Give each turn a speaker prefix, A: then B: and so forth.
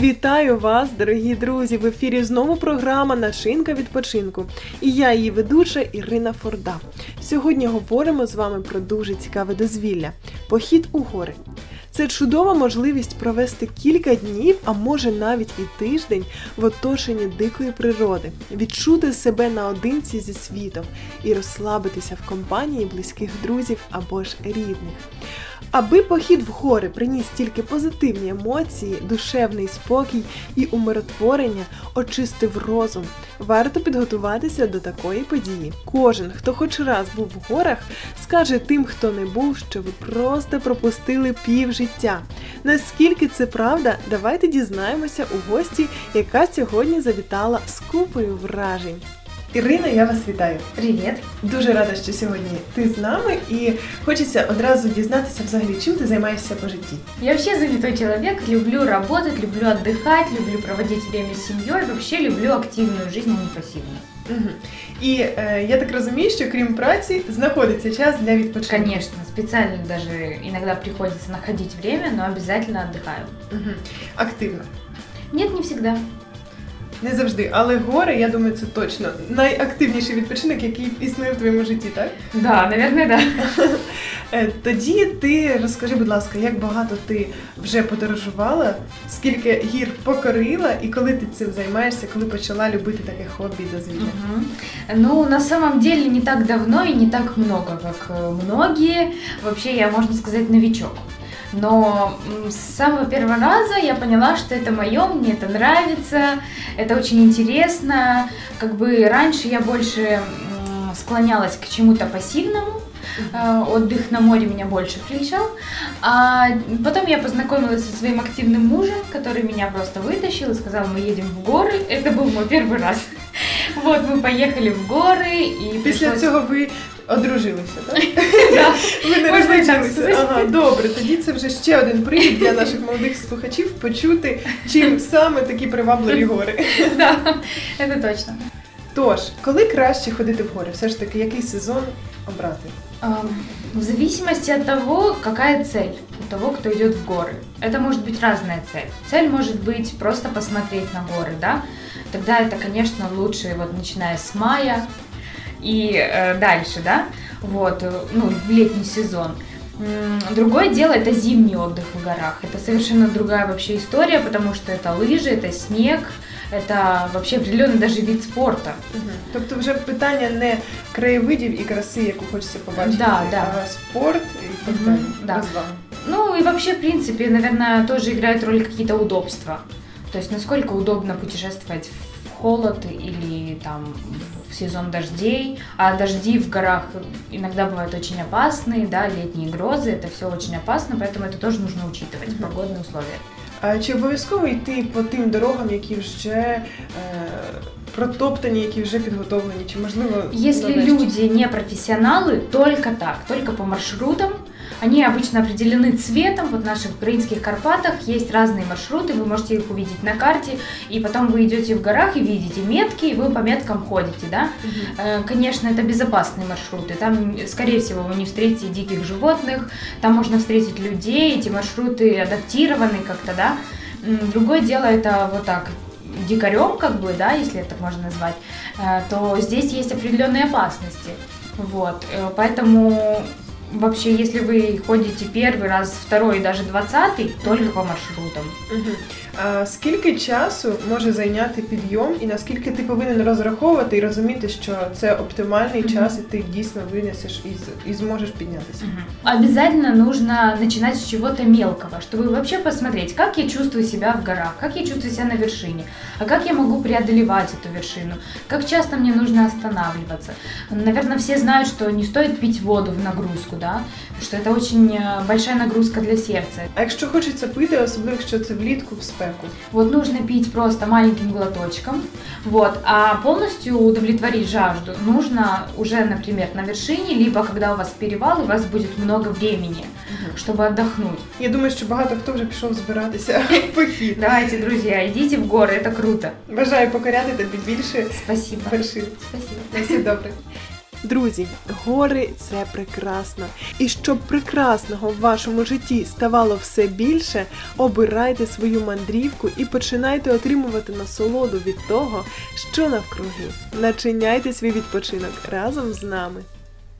A: Вітаю вас, дорогі друзі! В ефірі знову програма Начинка відпочинку. І я її ведуча Ірина Форда. Сьогодні говоримо з вами про дуже цікаве дозвілля похід у гори. Це чудова можливість провести кілька днів, а може навіть і тиждень в оточенні дикої природи, відчути себе наодинці зі світом і розслабитися в компанії близьких друзів або ж рідних. Аби похід в гори приніс тільки позитивні емоції, душевний спокій і умиротворення, очистив розум, варто підготуватися до такої події. Кожен, хто хоч раз був в горах, скаже тим, хто не був, що ви просто пропустили пів життя. Наскільки це правда, давайте дізнаємося у гості, яка сьогодні завітала з купою вражень. Ірина, я вас вітаю.
B: Привет.
A: Дуже рада, що сьогодні ти з нами, і хочеться одразу дізнатися взагалі, чим ти займаєшся по житті.
B: Я вообще занятой человек, люблю работать, люблю отдыхать, люблю проводить время с семьей, вообще люблю активную жизнь, а не пассивную.
A: Угу. І е, я так розумію, що крім праці знаходиться час для відпочинку.
B: Конечно, специально даже иногда приходится находить время, но обязательно отдыхаю.
A: Угу. Активно.
B: Нет, не всегда.
A: Не завжди, але гори, я думаю, це точно найактивніший відпочинок, який існує в твоєму житті, так?
B: Да, наверное, да.
A: Е, Тоді ти розкажи, будь ласка, як багато ти вже подорожувала, скільки гір покорила, і коли ти цим займаєшся, коли почала любити таке хобі і дозвілля?
B: Мгм. Ну, на самом деле, не так давно и не так много, как э, многие. Вообще, я, можно сказать, новичок. Но с самого первого раза я поняла, что это мое, мне это нравится, это очень интересно. Как бы раньше я больше склонялась к чему-то пассивному, Э, Отдых на море меня больше прельщал. А потом я познакомилась со своим активным мужем, который меня просто вытащил и сказал, мы едем в горы. Это был мой первый раз. Вот, мы поехали в горы и
A: Після
B: пришлось-
A: цього ви одружилися, так?
B: Да.
A: Ви не
B: Можна і так
A: розлучилися.
B: сказати.
A: Ага, добре. Тоді це вже ще один привід для наших молодих слухачів почути, чим саме такі привабливі гори.
B: Да, это точно.
A: Тож, коли краще ходити в гори? Все ж таки, який сезон обрати?
B: Ам, В зависимости от того, какая цель у того, кто идет в горы. Это может быть разная цель. Цель может быть просто посмотреть на горы, да? Тогда это, конечно, лучше вот начиная с мая и э, дальше, да? Вот, э, ну, в летний сезон. М, Другое дело это зимний отдых в горах. Это совершенно другая вообще история, потому что это лыжи, это снег, это вообще определенный даже вид спорта.
A: Тобто вже питання не краєвидів і краси, яку хочеться побачити,
B: Да, да.
A: а спорт і так
B: Мгм,
A: далі.
B: да.
A: розваги.
B: Ну и вообще, в принципе, наверное, тоже играют роль какие-то удобства. То есть насколько удобно путешествовать в холод или там в сезон дождей. А дожди в горах иногда бывают очень опасные, да, летние грозы, это все очень опасно, поэтому это тоже нужно учитывать,
A: Мгм.
B: погодные условия.
A: А чи обов'язково йти по тим дорогам, які вже е, протоптані, які вже підготовлені? Чи можливо
B: Если
A: надо ще-
B: люди не профессионалы, только так, только по маршрутам. Они обычно определены цветом. Вот в наших украинских Карпатах есть разные маршруты, вы можете их увидеть на карте, и потом вы идете в горах и видите метки, и вы по меткам ходите, да. Э, Конечно, это безопасные маршруты. Там, скорее всего, вы не встретите диких животных, там можно встретить людей, эти маршруты адаптированы как-то, да. Другое дело это вот так дикарем, как бы, да, если это так можно назвать, э, то здесь есть определенные опасности. Вот, э, поэтому вообще, если вы ходите первый раз, второй и даже двадцатый, только по маршрутам.
A: Мгм. А скільки часу може зайняти підйом, і наскільки ти повинен розраховувати і розуміти, що це оптимальний
B: Мгм.
A: час, і ти дійсно винесеш і, з- і зможеш піднятися?
B: Обязательно нужно начинать с чего-то мелкого, чтобы вообще посмотреть, как я чувствую себя в горах, как я чувствую себя на вершине, а как я могу преодолевать эту вершину, как часто мне нужно останавливаться. Наверное, все знают, что не стоит пить воду в нагрузку, да, что это очень э, большая нагрузка для сердца.
A: А якщо хочеться пити, особливо якщо це влітку в спеку,
B: Вот нужно пить просто маленьким глоточком, вот, а полностью удовлетворить жажду нужно уже, например, на вершине, либо когда у вас перевал, и у вас будет много времени, чтобы отдохнуть.
A: я думаю, що багато хто вже пішов збиратися в похід.
B: Давайте, друзья, идите в горы, это круто.
A: Бажаю покоряти тобі більше
B: Спасибо.
A: вершин.
B: Спасибо.
A: На все добре. Друзі, гори це прекрасно. І щоб прекрасного в вашому житті ставало все більше, обирайте свою мандрівку і починайте отримувати насолоду від того, що навкруги. Начиняйте свій відпочинок разом з нами.